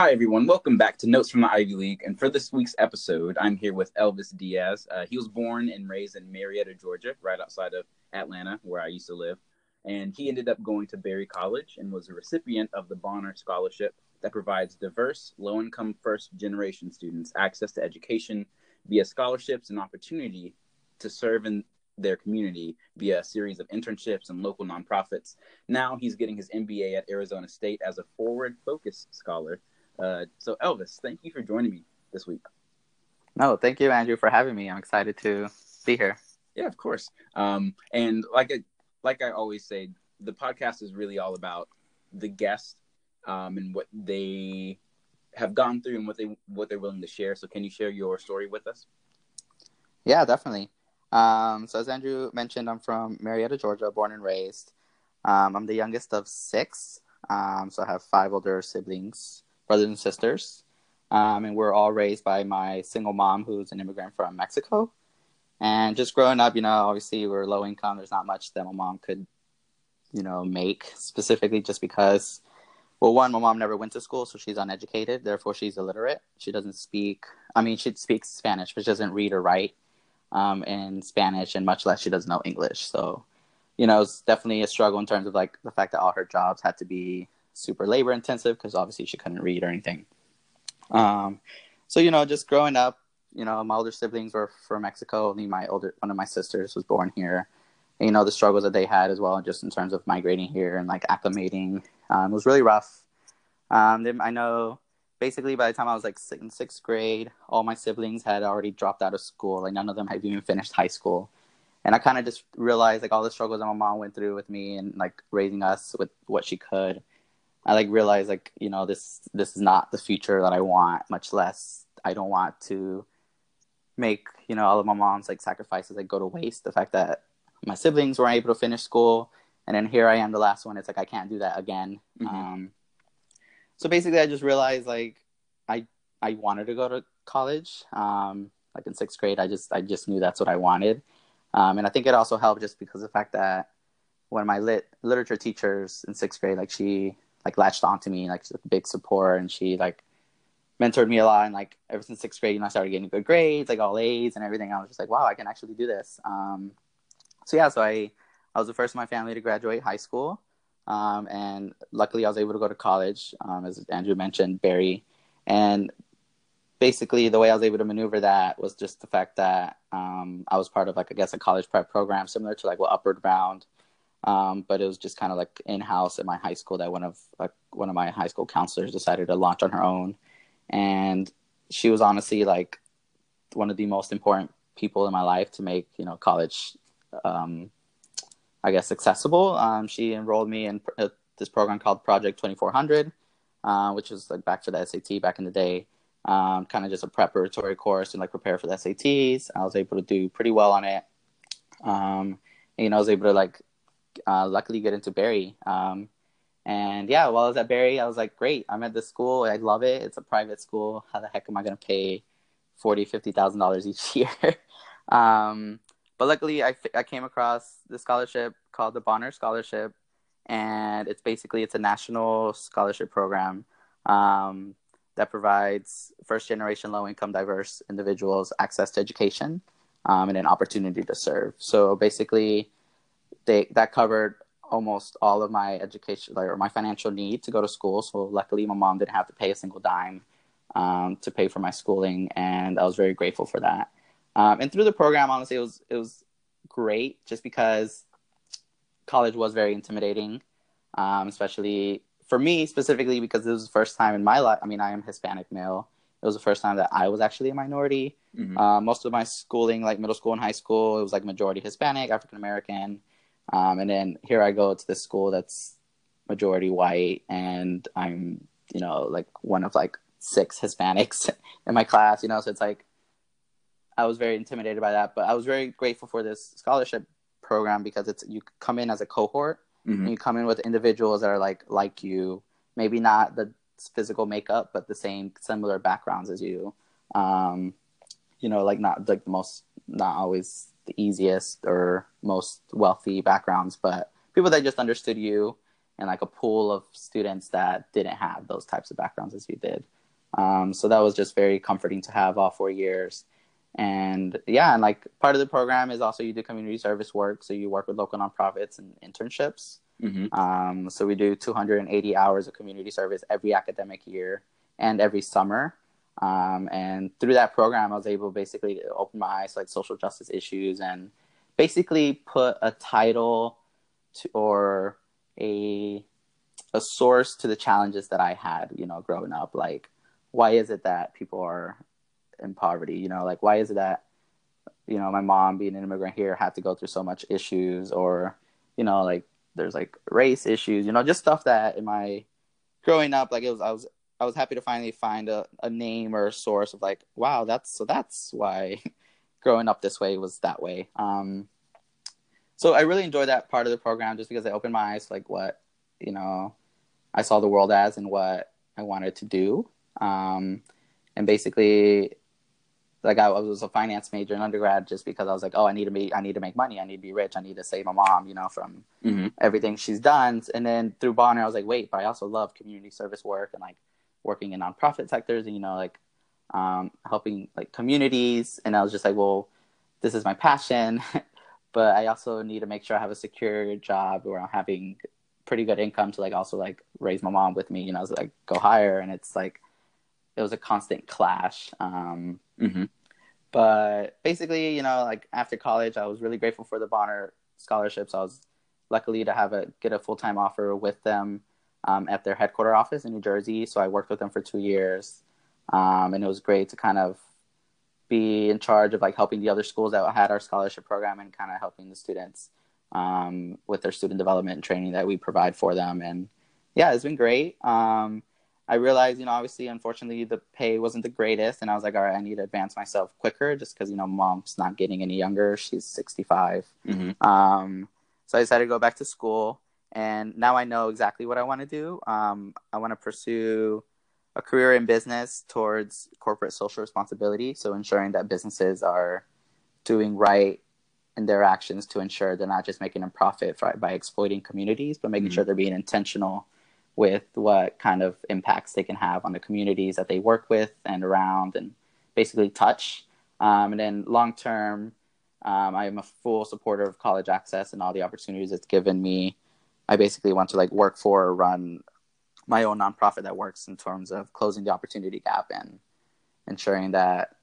Hi, everyone. Welcome back to Notes from the Ivy League. And for this week's episode, I'm here with Elvis Diaz. Uh, he was born and raised in Marietta, Georgia, right outside of Atlanta, where I used to live. And he ended up going to Berry College and was a recipient of the Bonner Scholarship that provides diverse, low income, first generation students access to education via scholarships and opportunity to serve in their community via a series of internships and local nonprofits. Now he's getting his MBA at Arizona State as a forward focus scholar uh, so, Elvis, thank you for joining me this week. No, thank you, Andrew, for having me. I'm excited to be here. Yeah, of course. Um, and like I, like I always say, the podcast is really all about the guest um, and what they have gone through and what they what they're willing to share. So, can you share your story with us? Yeah, definitely. Um, so, as Andrew mentioned, I'm from Marietta, Georgia, born and raised. Um, I'm the youngest of six, um, so I have five older siblings brothers and sisters. Um, and we're all raised by my single mom, who's an immigrant from Mexico. And just growing up, you know, obviously we're low income. There's not much that my mom could, you know, make specifically just because, well, one, my mom never went to school, so she's uneducated. Therefore, she's illiterate. She doesn't speak, I mean, she speaks Spanish, but she doesn't read or write um, in Spanish, and much less she doesn't know English. So, you know, it's definitely a struggle in terms of like the fact that all her jobs had to be super labor intensive because obviously she couldn't read or anything. Um, so you know, just growing up, you know, my older siblings were from Mexico. Only my older one of my sisters was born here. And, you know, the struggles that they had as well, just in terms of migrating here and like acclimating, um, was really rough. Um, then I know basically by the time I was like in sixth grade, all my siblings had already dropped out of school. Like none of them had even finished high school. And I kind of just realized like all the struggles that my mom went through with me and like raising us with what she could. I like realize like you know this this is not the future that I want. Much less I don't want to make you know all of my mom's like sacrifices like go to waste. The fact that my siblings weren't able to finish school, and then here I am, the last one. It's like I can't do that again. Mm-hmm. Um, so basically, I just realized like I I wanted to go to college. Um, like in sixth grade, I just I just knew that's what I wanted, um, and I think it also helped just because of the fact that one of my lit literature teachers in sixth grade, like she like latched onto me, like big support, and she like mentored me a lot. And like ever since sixth grade, you know, I started getting good grades, like all A's and everything. I was just like, wow, I can actually do this. Um, so yeah, so I I was the first in my family to graduate high school, um, and luckily I was able to go to college, um, as Andrew mentioned, Berry, and basically the way I was able to maneuver that was just the fact that um, I was part of like I guess a college prep program similar to like what Upward Bound um, but it was just kind of like in house at my high school that one of like one of my high school counselors decided to launch on her own, and she was honestly like one of the most important people in my life to make you know college, um, I guess accessible. Um, she enrolled me in pr- uh, this program called Project Twenty Four Hundred, uh, which was like back for the SAT back in the day. Um, kind of just a preparatory course and like prepare for the SATs. I was able to do pretty well on it. Um, you know, I was able to like uh, luckily get into Berry. Um, and yeah, while I was at Berry, I was like, great, I'm at this school. I love it. It's a private school. How the heck am I going to pay forty, fifty thousand dollars each year? um, but luckily, I, I came across the scholarship called the Bonner Scholarship, and it's basically it's a national scholarship program um, that provides first generation low income diverse individuals access to education um, and an opportunity to serve. So basically, they that covered almost all of my education or my financial need to go to school. So luckily, my mom didn't have to pay a single dime um, to pay for my schooling, and I was very grateful for that. Um, and through the program, honestly, it was it was great just because college was very intimidating, um, especially for me specifically because it was the first time in my life. I mean, I am Hispanic male. It was the first time that I was actually a minority. Mm-hmm. Uh, most of my schooling, like middle school and high school, it was like majority Hispanic, African American. Um, and then here I go to this school that's majority white, and I'm, you know, like one of like six Hispanics in my class, you know, so it's like I was very intimidated by that, but I was very grateful for this scholarship program because it's you come in as a cohort mm-hmm. and you come in with individuals that are like like you, maybe not the physical makeup, but the same similar backgrounds as you. Um, you know, like not like the most not always the easiest or most wealthy backgrounds, but people that just understood you and like a pool of students that didn't have those types of backgrounds as you did. Um, so that was just very comforting to have all four years. And yeah, and like part of the program is also you do community service work. So you work with local nonprofits and internships. Mm-hmm. Um, so we do 280 hours of community service every academic year and every summer. Um, and through that program, I was able basically to open my eyes to like social justice issues and basically put a title to, or a a source to the challenges that I had, you know, growing up. Like, why is it that people are in poverty? You know, like why is it that, you know, my mom being an immigrant here had to go through so much issues, or, you know, like there's like race issues, you know, just stuff that in my growing up, like it was, I was, I was happy to finally find a, a name or a source of like, wow, that's so that's why growing up this way was that way. Um, so I really enjoyed that part of the program just because it opened my eyes to like what you know I saw the world as and what I wanted to do. Um, and basically, like I was a finance major in undergrad just because I was like, oh, I need to be, I need to make money, I need to be rich, I need to save my mom, you know, from Mm-hmm. everything she's done. And then through Bonner, I was like, wait, but I also love community service work and like working in nonprofit sectors and you know like um, helping like communities. And I was just like, well, this is my passion, but I also need to make sure I have a secure job where I'm having pretty good income to like also like raise my mom with me. You know, so like go higher, and it's like it was a constant clash. Um, Mm-hmm. but basically, you know, like after college, I was really grateful for the Bonner scholarships. I was luckily to have a get a full time offer with them um, at their headquarter office in New Jersey. So I worked with them for two years, um, and it was great to kind of be in charge of like helping the other schools that had our scholarship program and kind of helping the students um, with their student development and training that we provide for them. And yeah, it's been great. Um, I realized, you know, obviously, unfortunately, the pay wasn't the greatest, and I was like, all right, I need to advance myself quicker, just because you know, mom's not getting any younger; she's sixty-five. Mm-hmm. Um, so I decided to go back to school, and now I know exactly what I want to do. Um, I want to pursue a career in business towards corporate social responsibility, so ensuring that businesses are doing right in their actions to ensure they're not just making a profit for, by exploiting communities, but making Mhm. sure they're being intentional with what kind of impacts they can have on the communities that they work with and around and basically touch. Um, and then long term, um, I am a full supporter of college access and all the opportunities it's given me. I basically want to like work for or run my own nonprofit that works in terms of closing the opportunity gap and ensuring that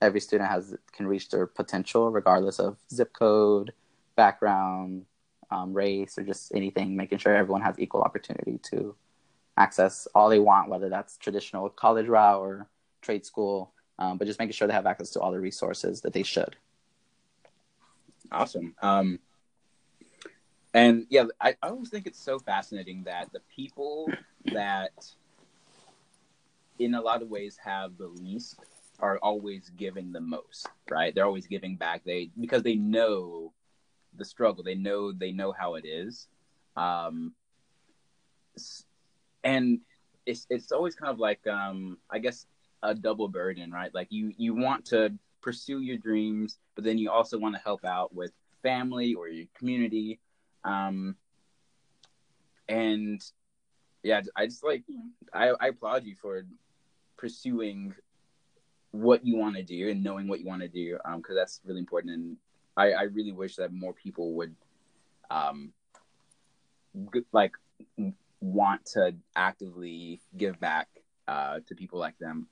every student has can reach their potential regardless of zip code, background, um, race, or just anything. Making sure everyone has equal opportunity to access all they want, whether that's traditional college route or trade school, um, but just making sure they have access to all the resources that they should. Awesome. Um, and yeah, I, I always think it's so fascinating that the people that, in a lot of ways, have the least are always giving the most. Right? They're always giving back. They because they know the struggle. They know they know how it is. Um, and it's it's always kind of like um, I guess a double burden, right? Like you you want to pursue your dreams, but then you also want to help out with family or your community. Um, and yeah, I just like I, I applaud you for pursuing what you want to do and knowing what you want to do because that's really important. And I, I really wish that more people would um, like want to actively give back uh, to people like them.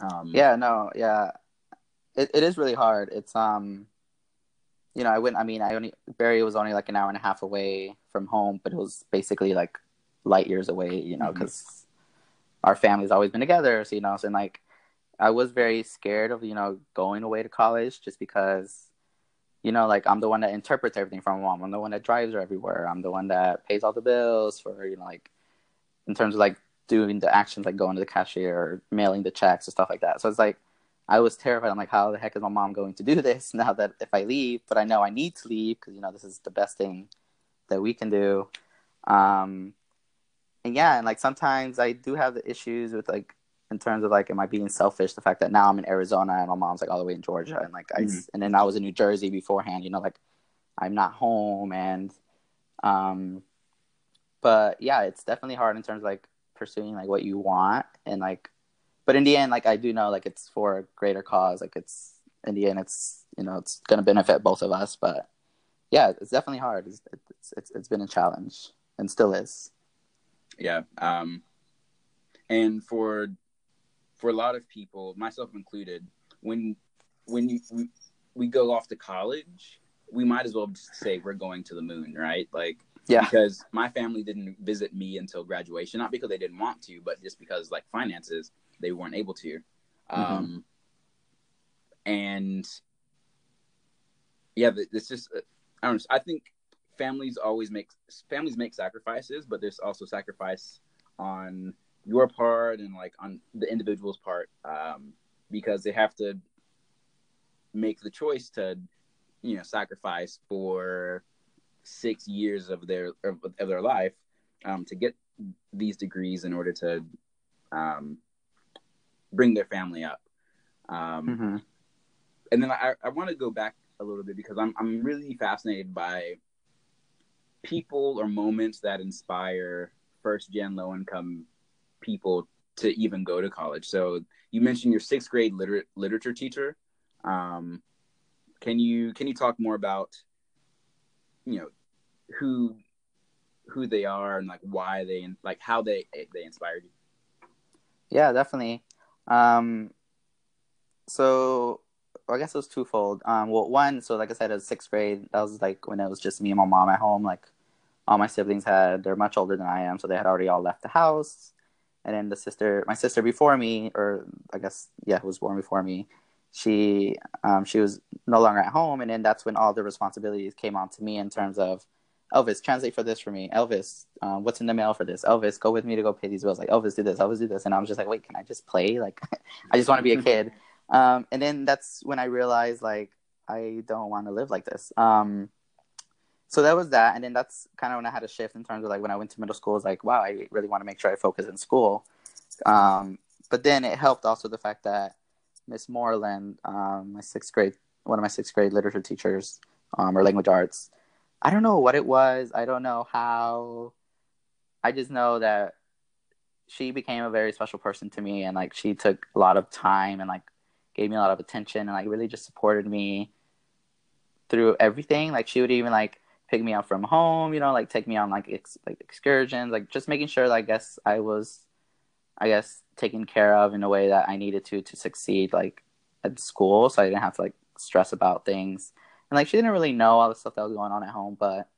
Um, Yeah, no, yeah, it, it is really hard. It's um, you know, I went. I mean, I only Berry was only like an hour and a half away from home, but it was basically like light years away. You know, mm-hmm. because our family's always been together. So you know, so and like, I was very scared of you know going away to college just because. You know, like I'm the one that interprets everything from mom. I'm the one that drives her everywhere. I'm the one that pays all the bills for, you know, like in terms of like doing the actions like going to the cashier or mailing the checks or stuff like that. So it's like I was terrified. I'm like, how the heck is my mom going to do this now that if I leave? But I know I need to leave because you know this is the best thing that we can do. Um, and yeah, and like sometimes I do have the issues with like in terms of like am I being selfish? The fact that now I'm in Arizona and my mom's like all the way in Georgia, and like I Mhm. and then I was in New Jersey beforehand. You know, like I'm not home and um but yeah, it's definitely hard in terms of like pursuing like what you want and like, but in the end, like I do know like it's for a greater cause. Like it's in the end, it's you know it's gonna benefit both of us. But yeah, it's definitely hard. It's it's it's, it's been a challenge and still is. Yeah. Um, and for for a lot of people, myself included, when when you we, we go off to college, we might as well just say we're going to the moon, right? Like yeah. Because my family didn't visit me until graduation, not because they didn't want to, but just because like finances, they weren't able to. Mm-hmm. Um, and yeah, it's just I don't. Know, I think families always make families make sacrifices, but there's also sacrifice on your part and like on the individual's part um, because they have to make the choice to you know sacrifice for six years of their of, of their life um, to get these degrees in order to um, bring their family up. Um, mm-hmm. And then I, I want to go back a little bit because I'm I'm really fascinated by people or moments that inspire first gen low income people to even go to college. So you mentioned your sixth grade liter- literature teacher. Um, can you can you talk more about you know who who they are and like why they and like how they they inspired you? Yeah, definitely. Um, so I guess it was twofold. Um, well, one, so like I said, it was sixth grade. That was like when it was just me and my mom at home. Like all my siblings had, they're much older than I am, so they had already all left the house. And then the sister, my sister before me, or I guess yeah, who was born before me, she um, she was no longer at home, and then that's when all the responsibilities came on to me in terms of Elvis, translate for this for me. Elvis, um, what's in the mail for this? Elvis, go with me to go pay these bills. Like Elvis, do this. Elvis, do this. And I was just like, wait, can I just play? Like, I just want to be a kid. Um, and then that's when I realized like I don't want to live like this. Um, so that was that, and then that's kind of when I had a shift in terms of like when I went to middle school. It's like, wow, I really want to make sure I focus in school. Um, but then it helped also the fact that Miss Moreland, um, my sixth grade, one of my sixth grade literature teachers, um, or language arts. I don't know what it was. I don't know how. I just know that she became a very special person to me, and like she took a lot of time and like gave me a lot of attention and like really just supported me through everything. Like she would even like pick me up from home, you know, like take me on like ex- like excursions, like just making sure. Like, I guess I was, I guess, taken care of in a way that I needed to to succeed, like at school, so I didn't have to like stress about things. And like she didn't really know all the stuff that was going on at home, but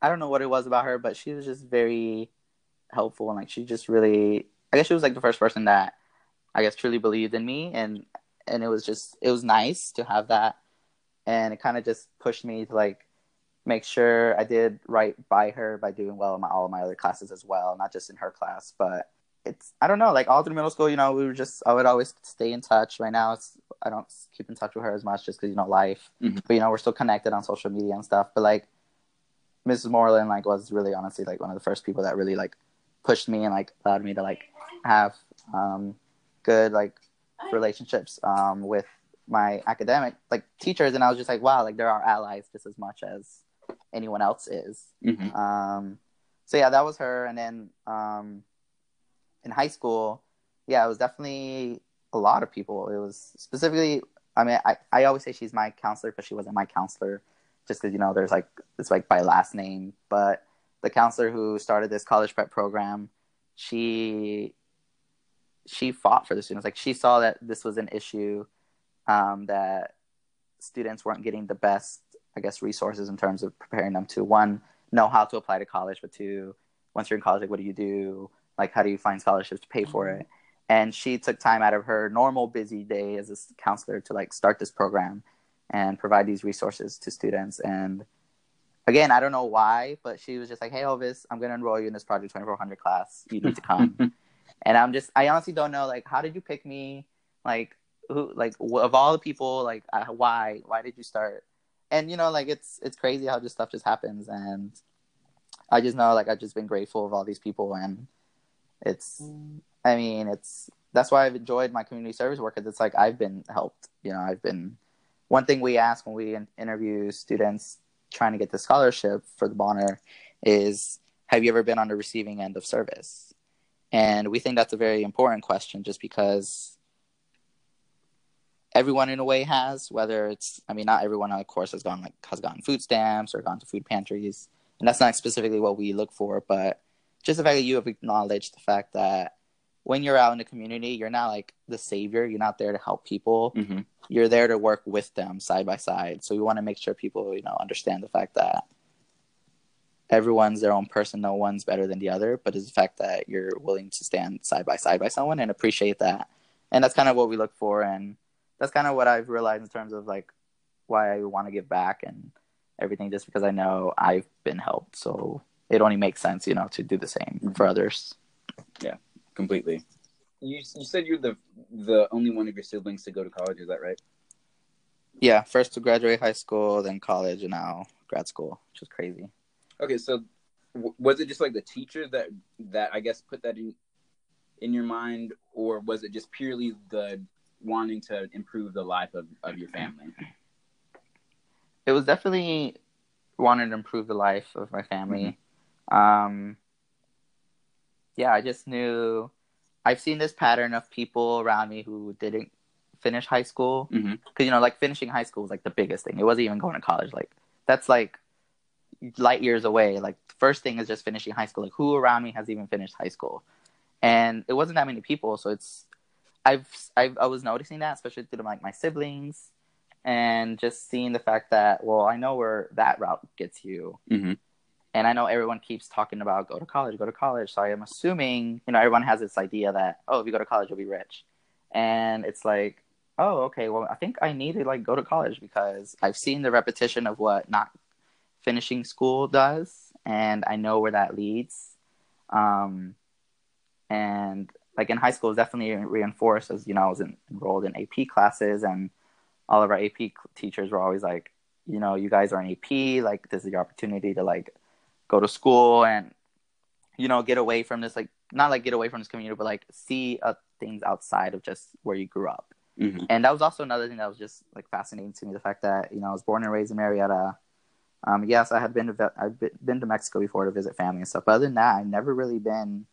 I don't know what it was about her, but she was just very helpful. And like she just really I guess she was like the first person that I guess truly believed in me. And and it was just it was nice to have that. And it kind of just pushed me to like make sure I did right by her by doing well in my, all of my other classes as well, not just in her class, but it's I don't know, like all through middle school, you know, we were just I would always stay in touch. Right now, it's I don't keep in touch with her as much just because you know life, mm-hmm. but you know we're still connected on social media and stuff. But like Mrs. Moreland, like was really honestly like one of the first people that really like pushed me and like allowed me to like have um, good like relationships um, with my academic like teachers, and I was just like, wow, like there are allies just as much as anyone else is. Mm-hmm. Um, so yeah, that was her, and then um, in high school, yeah, it was definitely a lot of people. It was specifically, I mean, I, I always say she's my counselor, but she wasn't my counselor just because, you know, there's like, it's like by last name. But the counselor who started this college prep program, she, she fought for the students. Like she saw that this was an issue, um, that students weren't getting the best, I guess, resources in terms of preparing them to one, know how to apply to college, but two, once you're in college, like, what do you do? Like, how do you find scholarships to pay for mm-hmm. it? And she took time out of her normal busy day as a counselor to like start this program and provide these resources to students. And again i don't know why but she was just like hey elvis i'm going to enroll you in this project 2400 class. You need to come. And i'm just i honestly don't know like how did you pick me? Like who like of all the people like uh, why why did you start? And you know like it's it's crazy how just stuff just happens. And i just know like i've just been grateful of all these people and it's I mean, it's that's why I've enjoyed my community service work because it's like I've been helped. You know, I've been. One thing we ask when we interview students trying to get the scholarship for the Bonner is have you ever been on the receiving end of service? And we think that's a very important question just because everyone in a way has, whether it's I mean not everyone of course has gone like has gotten food stamps or gone to food pantries. And that's not specifically what we look for, but just the fact that you have acknowledged the fact that when you're out in the community, you're not like the savior. You're not there to help people. Mm-hmm. You're there to work with them side by side. So we want to make sure people, you know, understand the fact that everyone's their own person. No one's better than the other, but it's the fact that you're willing to stand side by side by someone and appreciate that. And that's kind of what we look for. And that's kind of what I've realized in terms of like why I want to give back and everything, just because I know I've been helped. So it only makes sense, you know, to do the same mm-hmm. for others. Yeah, completely. You you said you're the the only one of your siblings to go to college. Is that right? Yeah, first to graduate high school, then college, and now grad school, which is crazy. Okay, so w- was it just like the teacher that that I guess put that in in your mind, or was it just purely the wanting to improve the life of, of your family? It was definitely wanting to improve the life of my family. Mm-hmm. Um, yeah, I just knew I've seen this pattern of people around me who didn't finish high school because mm-hmm. you know like finishing high school was like the biggest thing. It wasn't even going to college. Like that's like light years away. Like first thing is just finishing high school. Like who around me has even finished high school? And it wasn't that many people, so it's I've, I've I was noticing that especially through like my siblings and just seeing the fact that well I know where that route gets you. Mm-hmm. And I know everyone keeps talking about go to college, go to college. So I am assuming, you know, everyone has this idea that, oh, if you go to college, you'll be rich. And it's like, oh, okay, well, I think I need to like go to college because I've seen the repetition of what not finishing school does, and I know where that leads. Um, and like in high school, it was definitely reinforced as you know I was in, enrolled in AP classes, and all of our AP teachers were always like, you know, you guys are in AP, like this is your opportunity to like go to school and you know get away from this like not like get away from this community but like see uh, things outside of just where you grew up. Mm-hmm. and that was also another thing that was just like fascinating to me the fact that you know i was born and raised in marietta. Um, yes i had been to i've been to mexico before to visit family and stuff but other than that i've never really been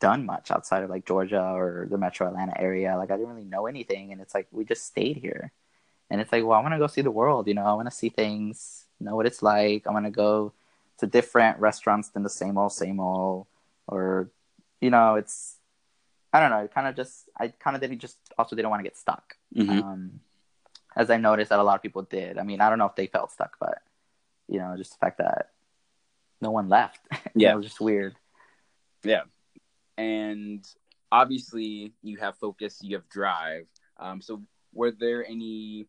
done much outside of like georgia or the metro atlanta area. Like i didn't really know anything and it's like we just stayed here. And it's like well i want to go see the world you know i want to see things know what it's like. I want to go to different restaurants than the same old, same old, or you know, it's I don't know. It kind of just I kind of didn't just also didn't want to get stuck. Mm-hmm. Um, as I noticed that a lot of people did. I mean, I don't know if they felt stuck, but you know, just the fact that no one left. Yeah, it was just weird. Yeah, and obviously you have focus, you have drive. Um, so were there any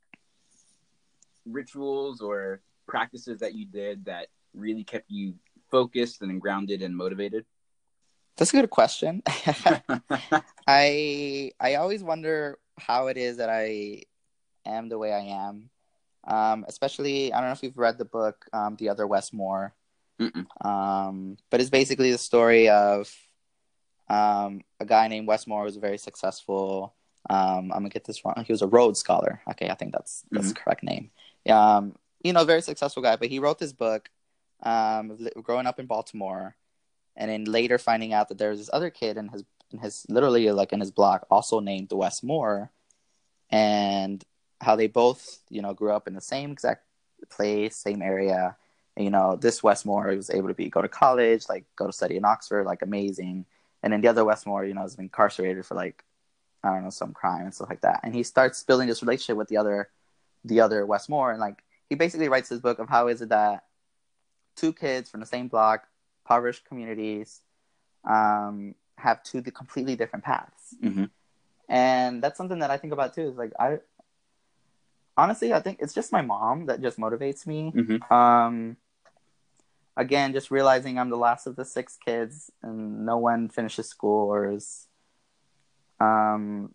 rituals or practices that you did that really kept you focused and grounded and motivated? That's a good question. I I always wonder how it is that I am the way I am. Um, especially, I don't know if you've read the book, um, The Other Wes Moore. Um, but it's basically the story of um, a guy named Wes Moore who was very successful. Um, I'm gonna get this wrong. He was a Rhodes Scholar. Okay, I think that's that's mm-hmm. the correct name. Um, you know, very successful guy. But he wrote this book um, growing up in Baltimore, and then later finding out that there was this other kid in his in his literally like in his block also named Wes Moore, and how they both you know grew up in the same exact place, same area. And, you know, this Wes Moore was able to be go to college, like go to study in Oxford, like amazing. And then the other Wes Moore, you know, has been incarcerated for like I don't know some crime and stuff like that. And he starts building this relationship with the other the other Wes Moore, and like he basically writes this book of how is it that two kids from the same block, impoverished communities, um, have two completely different paths. Mm-hmm. And that's something that I think about too. Is like I honestly, I think it's just my mom that just motivates me. Mm-hmm. Um, again, just realizing I'm the last of the six kids, and no one finishes school or is, um,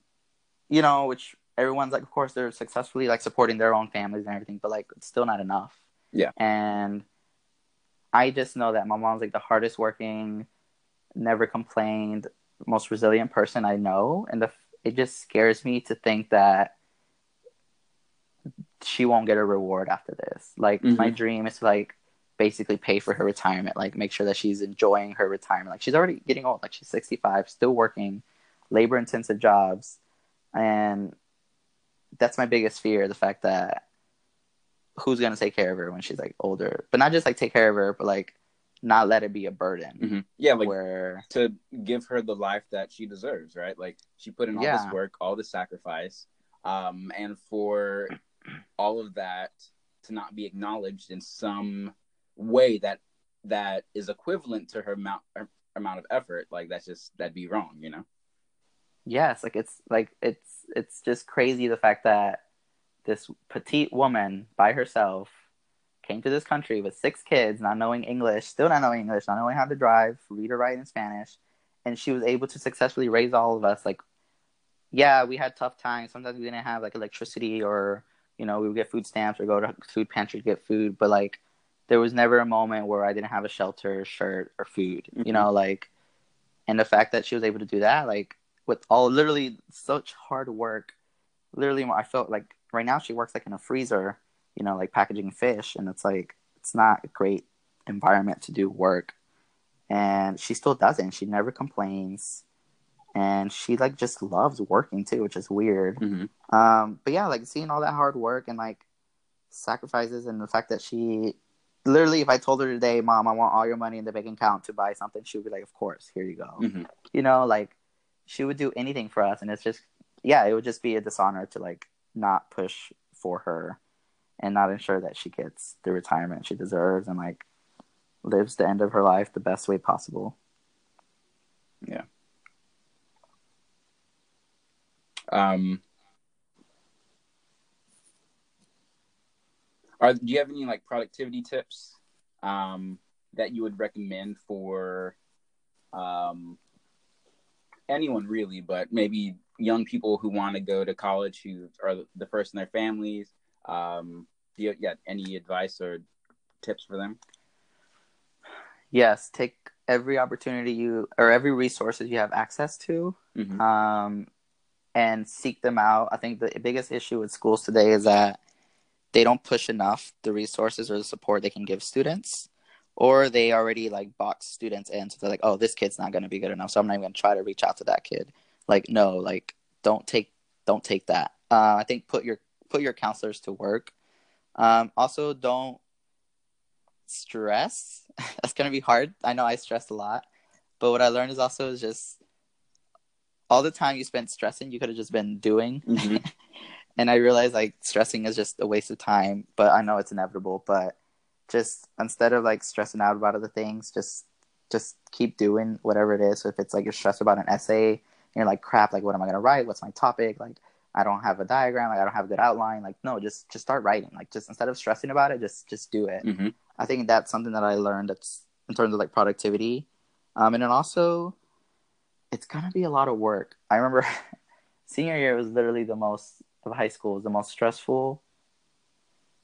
you know, which everyone's like, of course, they're successfully like supporting their own families and everything, but like it's still not enough. Yeah. And I just know that my mom's like the hardest working, never complained, most resilient person I know, and the it just scares me to think that she won't get a reward after this. Like mm-hmm. my dream is to like basically pay for her retirement, like make sure that she's enjoying her retirement. Like she's already getting old, like she's 65, still working, labor intensive jobs. And that's my biggest fear, the fact that who's going to take care of her when she's like older, but not just like take care of her, but like not let it be a burden. Mm-hmm. Yeah, like where to give her the life that she deserves, right? Like she put in all Yeah. this work, all this sacrifice, um, and for all of that to not be acknowledged in some way that that is equivalent to her amount her amount of effort, like that's just that'd be wrong, you know? yes like it's like it's it's just crazy the fact that this petite woman by herself came to this country with six kids not knowing english still not knowing english not knowing how to drive read or write in spanish and she was able to successfully raise all of us like yeah we had tough times sometimes we didn't have like electricity or you know we would get food stamps or go to food pantry to get food but like there was never a moment where i didn't have a shelter shirt or food Mhm. you know like and the fact that she was able to do that like with all literally such hard work. Literally, I felt like right now she works like in a freezer, you know, like packaging fish, and it's like it's not a great environment to do work. And she still doesn't. She never complains, and she like just loves working too, which is weird. Mm-hmm. Um, but yeah, like seeing all that hard work and like sacrifices, and the fact that she literally, if I told her today, Mom, I want all your money in the bank account to buy something, she would be like, Of course, here you go Mm-hmm. you know like she would do anything for us and it's just yeah it would just be a dishonor to like not push for her and not ensure that she gets the retirement she deserves and like lives the end of her life the best way possible Yeah. Um, are do you have any like productivity tips um, that you would recommend for um, anyone really, but maybe young people who want to go to college who are the first in their families? Um, do you got any advice or tips for them? yes take every opportunity you or every resources you have access to Mhm. um, and seek them out. I think the biggest issue with schools today is that they don't push enough the resources or the support they can give students, or they already like box students in. So they're like, oh, this kid's not going to be good enough, so I'm not even going to try to reach out to that kid. Like, no, like don't take don't take that. Uh, I think put your put your counselors to work. Um, also, don't stress. That's gonna be hard. I know I stress a lot, but what I learned is also is just all the time you spent stressing, you could have just been doing. Mhm. and I realized like stressing is just a waste of time. But I know it's inevitable. But just instead of like stressing out about other things, just just keep doing whatever it is. So if it's like you're stressed about an essay, and you're like, crap, like what am I gonna write? What's my topic? Like I don't have a diagram. Like I don't have a good outline. Like no, just just start writing. Like just instead of stressing about it, just just do it. Mhm. I think that's something that I learned that's in terms of like productivity. Um, and then also, it's gonna be a lot of work. I remember senior year was literally the most of high school was the most stressful,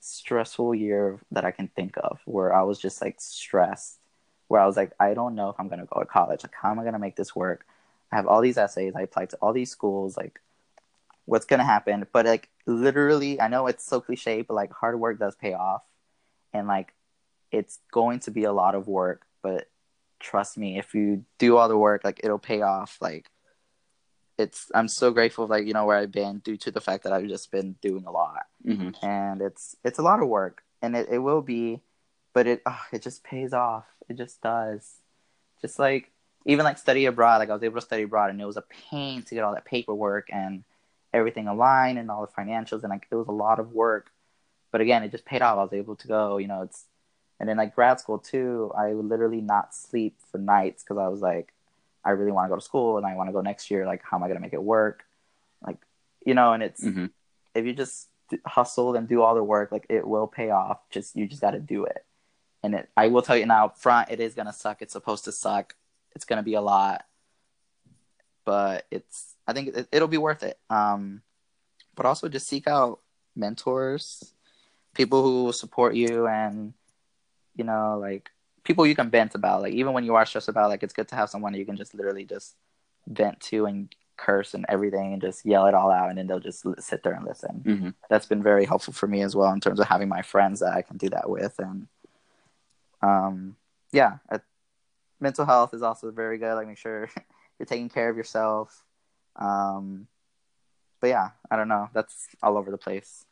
stressful year that I can think of, where I was just like stressed, where I was like, I don't know if I'm gonna go to college. Like, how am I gonna make this work? I have all these essays. I applied to all these schools. Like, what's gonna happen? But like, literally, I know it's so cliche, but like, hard work does pay off, and like, it's going to be a lot of work. But trust me, if you do all the work, like, it'll pay off. Like, it's I'm so grateful, like you know, where I've been due to the fact that I've just been doing a lot. Mhm. and it's it's a lot of work and it, it will be but it oh, it just pays off. It just does. Just like even like study abroad like i was able to study abroad and it was a pain to get all that paperwork and everything aligned and all the financials and like it was a lot of work. But again it just paid off. I was able to go you know it's and then like grad school too i would literally not sleep for nights because i was like i really want to go to school and i want to go next year like how am i going to make it work like you know and it's Mhm. if you just hustle and do all the work, like it will pay off. Just you just got to do it. And it, I will tell you now up front, it is gonna suck. It's supposed to suck. It's gonna be a lot, but it's. I think it, it'll be worth it. Um, but also just seek out mentors, people who will support you, and you know, like people you can vent about. Like even when you are stressed about, like it's good to have someone you can just literally just vent to and curse and everything and just yell it all out and then they'll just sit there and listen Mhm. that's been very helpful for me as well in terms of having my friends that I can do that with and um, yeah, uh, mental health is also very good. Like make sure you're taking care of yourself. Um, but yeah, I don't know. That's all over the place.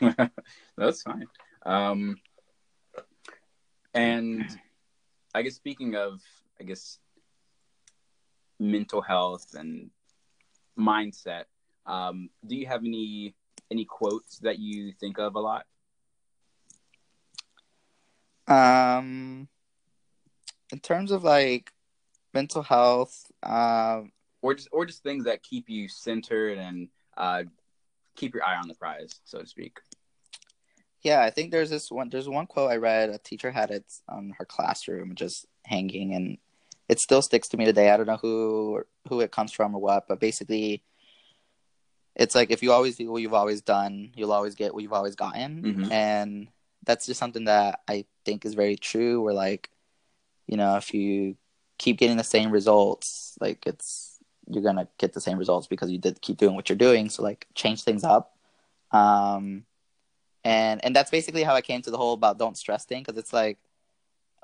That's fine. Um, and I guess speaking of, I guess mental health and mindset, um, do you have any any quotes that you think of a lot? Um, in terms of like mental health, um, or just or just things that keep you centered and uh, keep your eye on the prize, so to speak. Yeah, I think there's this one. There's one quote I read. A teacher had it on her classroom, just hanging, and it still sticks to me today. I don't know who who it comes from or what, but basically, it's like if you always do what you've always done, you'll always get what you've always gotten, Mhm. and that's just something that I think is very true. Where like, you know, if you keep getting the same results, like it's you're gonna get the same results because you did keep doing what you're doing. So like, change things up. Um, and and that's basically how I came to the whole about don't stress thing because it's like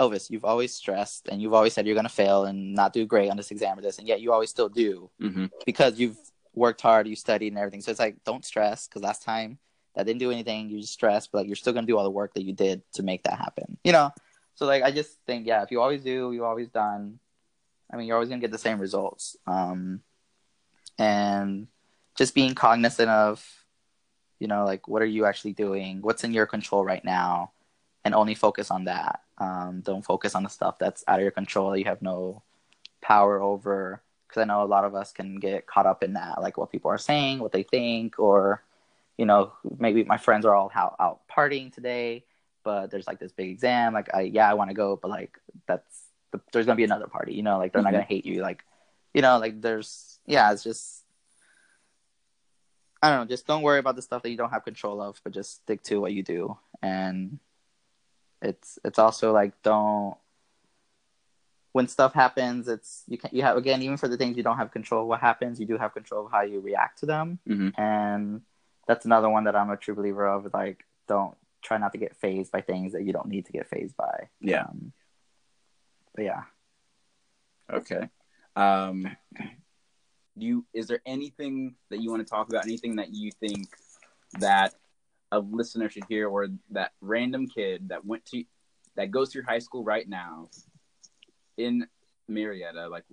Elvis, you've always stressed and you've always said you're gonna fail and not do great on this exam or this, and yet you always still do Mm-hmm. because you've worked hard, you studied and everything. So it's like don't stress because last time that didn't do anything, you just stressed, but like you're still gonna do all the work that you did to make that happen. You know. So like I just think yeah, if you always do, you always done. I mean, you're always gonna get the same results. Um, and just being cognizant of you know like what are you actually doing? What's in your control right now? And only focus on that. Um, don't focus on the stuff that's out of your control that you have no power over. Because i know a lot of us can get caught up in that like what people are saying what they think or you know maybe my friends are all out, out partying today but there's like this big exam like i yeah i want to go but like that's there's gonna be another party you know like they're not Mhm. gonna hate you like you know like there's yeah it's just I don't know. Just don't worry about the stuff that you don't have control of, but just stick to what you do. And it's it's also like don't when stuff happens. It's you can you have again even for the things you don't have control of what happens. You do have control of how you react to them. Mhm. And that's another one that I'm a true believer of. Like don't try not to get phased by things that you don't need to get phased by. Yeah. Um, but yeah. Okay. Um, do you is there anything that you want to talk about? Anything that you think that a listener should hear, or that random kid that went to that goes through high school right now in Marietta? Like,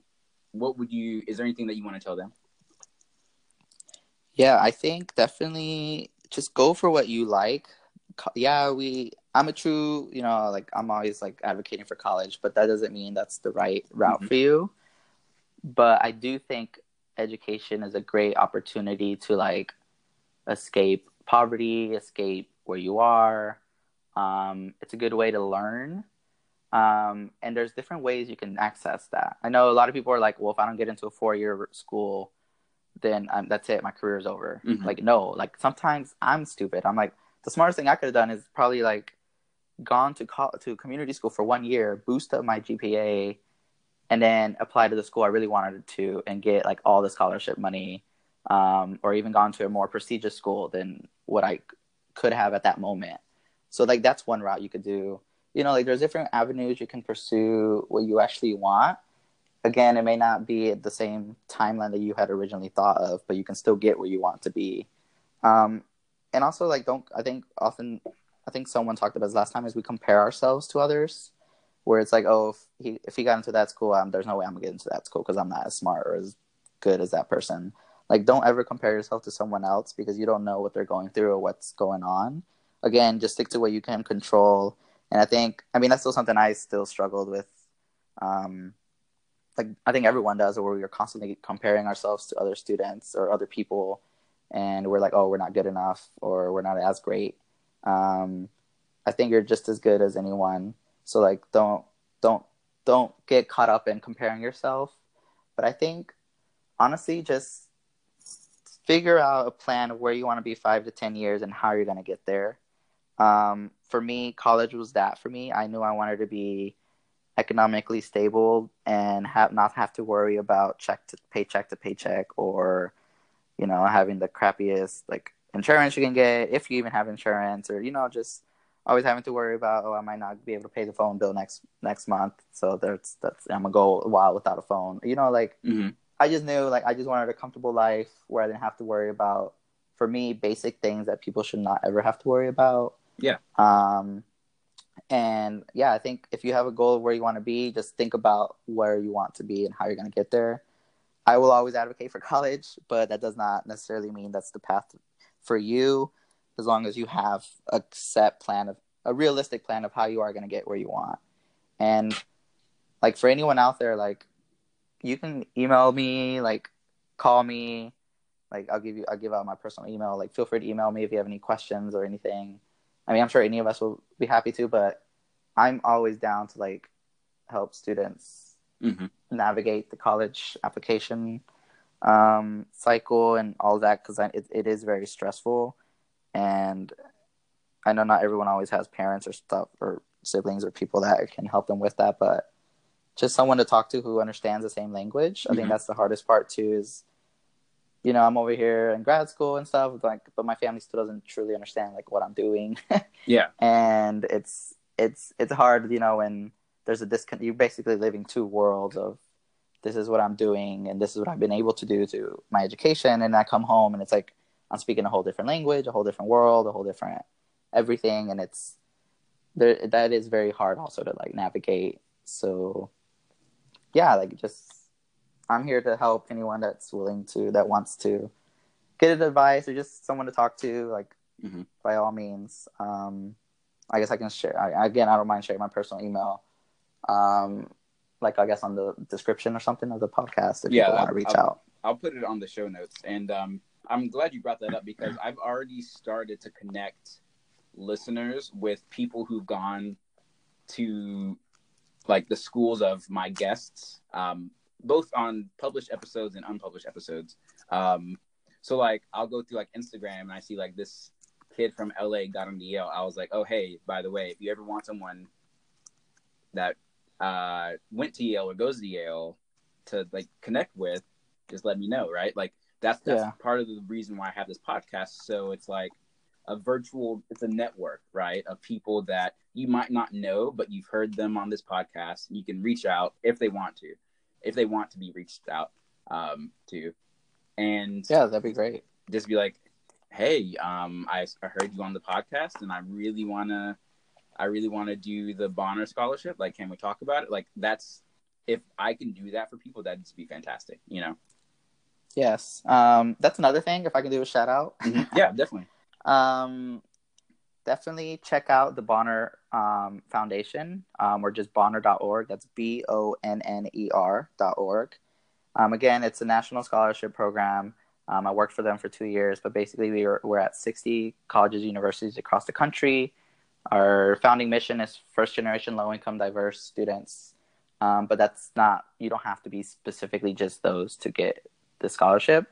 what would you? Is there anything that you want to tell them? Yeah, I think definitely just go for what you like. Yeah, we I'm a true, you know, like I'm always like advocating for college, but that doesn't mean that's the right route Mhm. for you. But I do think education is a great opportunity to like escape poverty, escape where you are. Um, it's a good way to learn. Um, and there's different ways you can access that. I know a lot of people are like, well, if I don't get into a four year school, then um, that's it. My career is over. Mhm. Like, no, like sometimes I'm stupid. I'm like, the smartest thing I could have done is probably like gone to co- to community school for one year, boost up my GPA, and then apply to the school I really wanted to and get like all the scholarship money, um, or even gone to a more prestigious school than what I could have at that moment. So like that's one route you could do. You know, like there's different avenues you can pursue what you actually want. Again, it may not be at the same timeline that you had originally thought of, but you can still get where you want to be. Um, and also, like, don't I think often I think someone talked about this last time is we compare ourselves to others, where it's like, oh, if he if he got into that school, um, there's no way I'm gonna get into that school because I'm not as smart or as good as that person. Like, don't ever compare yourself to someone else because you don't know what they're going through or what's going on. Again, just stick to what you can control. And I think, I mean, that's still something I still struggled with. Um, like I think everyone does, where we're constantly comparing ourselves to other students or other people, and we're like, oh, we're not good enough or we're not as great. Um, I think you're just as good as anyone. So like, don't don't don't get caught up in comparing yourself. But I think honestly, just figure out a plan of where you want to be five to ten years and how you're gonna get there. Um, for me, college was that for me. I knew I wanted to be economically stable and have not have to worry about check to paycheck to paycheck or you know having the crappiest like insurance you can get if you even have insurance or you know just always having to worry about oh I might not be able to pay the phone bill next next month, so that's that's I'm gonna go a while without a phone. You know, like Mm-hmm. I just knew like I just wanted a comfortable life where I didn't have to worry about for me basic things that people should not ever have to worry about. Yeah. Um and yeah, I think if you have a goal of where you want to be, just think about where you want to be and how you're going to get there. I will always advocate for college, but that does not necessarily mean that's the path for you as long as you have a set plan of a realistic plan of how you are going to get where you want. And like for anyone out there like you can email me, like call me, like I'll give you I'll give out my personal email. Like feel free to email me if you have any questions or anything. I mean, I'm sure any of us will be happy to, but I'm always down to like help students Mm-hmm. navigate the college application um, cycle and all that because it, it is very stressful. And I know not everyone always has parents or stuff or siblings or people that can help them with that, but just someone to talk to who understands the same language. I think Mhm. that's the hardest part too. Is you know I'm over here in grad school and stuff, like, but my family still doesn't truly understand like what I'm doing. Yeah. and it's it's it's hard you know when there's a disconnect you're basically living two worlds of this is what i'm doing and this is what i've been able to do to my education and i come home and it's like i'm speaking a whole different language a whole different world a whole different everything and it's there that is very hard also to like navigate so yeah like just i'm here to help anyone that's willing to that wants to get advice or just someone to talk to like Mhm. by all means um i guess i can share I, again i don't mind sharing my personal email um like i guess on the description or something of the podcast if Yeah, people want to reach I'll- out I'll put it on the show notes. And um, I'm glad you brought that up because I've already started to connect listeners with people who've gone to like the schools of my guests, um, both on published episodes and unpublished episodes. Um, so like I'll go through like Instagram and I see like this kid from LA got into Yale. I was like, oh hey, by the way, if you ever want someone that uh, went to Yale or goes to Yale to like connect with, just let me know, right? Like that's that's Yeah. part of the reason why I have this podcast. So it's like a virtual, it's a network, right, of people that you might not know, but you've heard them on this podcast. You can reach out if they want to, if they want to be reached out um, to, and yeah that'd be great just be like, hey, um, I, I heard you on the podcast, and I really wanna, I really want to do the Bonner Scholarship. Like, can we talk about it? Like, that's if I can do that for people, that'd just be fantastic. You know? Yes. Um that's another thing if i can do a shout out yeah, definitely. um definitely check out the bonner um, foundation. Um, or just bonner.org that's b-o-n-n-e-r dot org. Um, again it's a national scholarship program. Um, i worked for them for two years but basically we are, we're at 60 colleges universities across the country. Our founding mission is first generation low income diverse students. Um, but that's not you don't have to be specifically just those to get the scholarship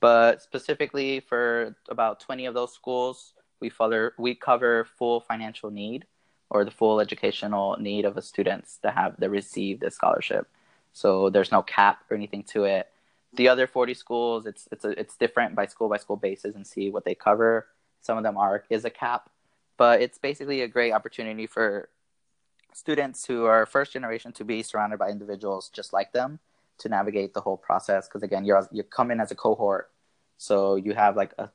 but specifically for about 20 of those schools we further we cover full financial need or the full educational need of the students that have that receive the scholarship. So there's no cap or anything to it. The other 40 schools it's it's a, it's different by school by school basis and see what they cover. Some of them are is a cap but it's basically a great opportunity for students who are first generation to be surrounded by individuals just like them to navigate the whole process because again you're you come in as a cohort so you have like a,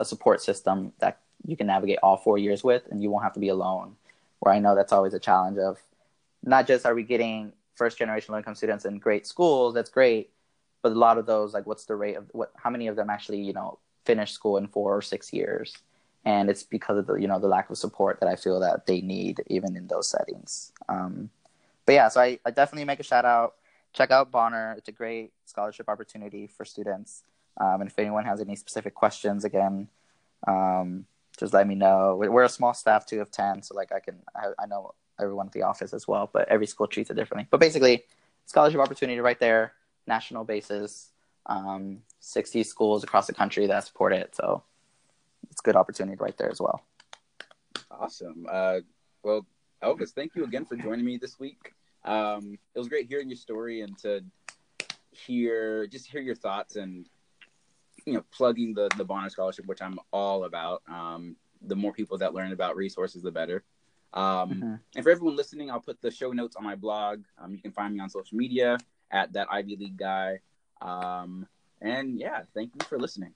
a support system that you can navigate all four years with and you won't have to be alone where i know that's always a challenge of not just are we getting first generation low income students in great schools that's great but a lot of those like what's the rate of what how many of them actually you know finish school in four or six years? And it's because of the you know the lack of support that i feel that they need even in those settings. Um, but yeah so I, I definitely make a shout out check out bonner. It's a great scholarship opportunity for students. Um, and if anyone has any specific questions again um, just let me know. We- we're a small staff too of 10 so like i can I, I know everyone at the office as well but every school treats it differently. But basically scholarship opportunity right there national basis um, 60 schools across the country that support it so it's a good opportunity right there as well. Awesome. Uh, well, Elvis, thank you again for joining me this week. Um, it was great hearing your story and to hear just hear your thoughts and you know plugging the the Bonner Scholarship, which I'm all about. Um, the more people that learn about resources, the better. Um, Mm-hmm. And for everyone listening, I'll put the show notes on my blog. Um, you can find me on social media at that Ivy League guy. Um, and yeah, thank you for listening.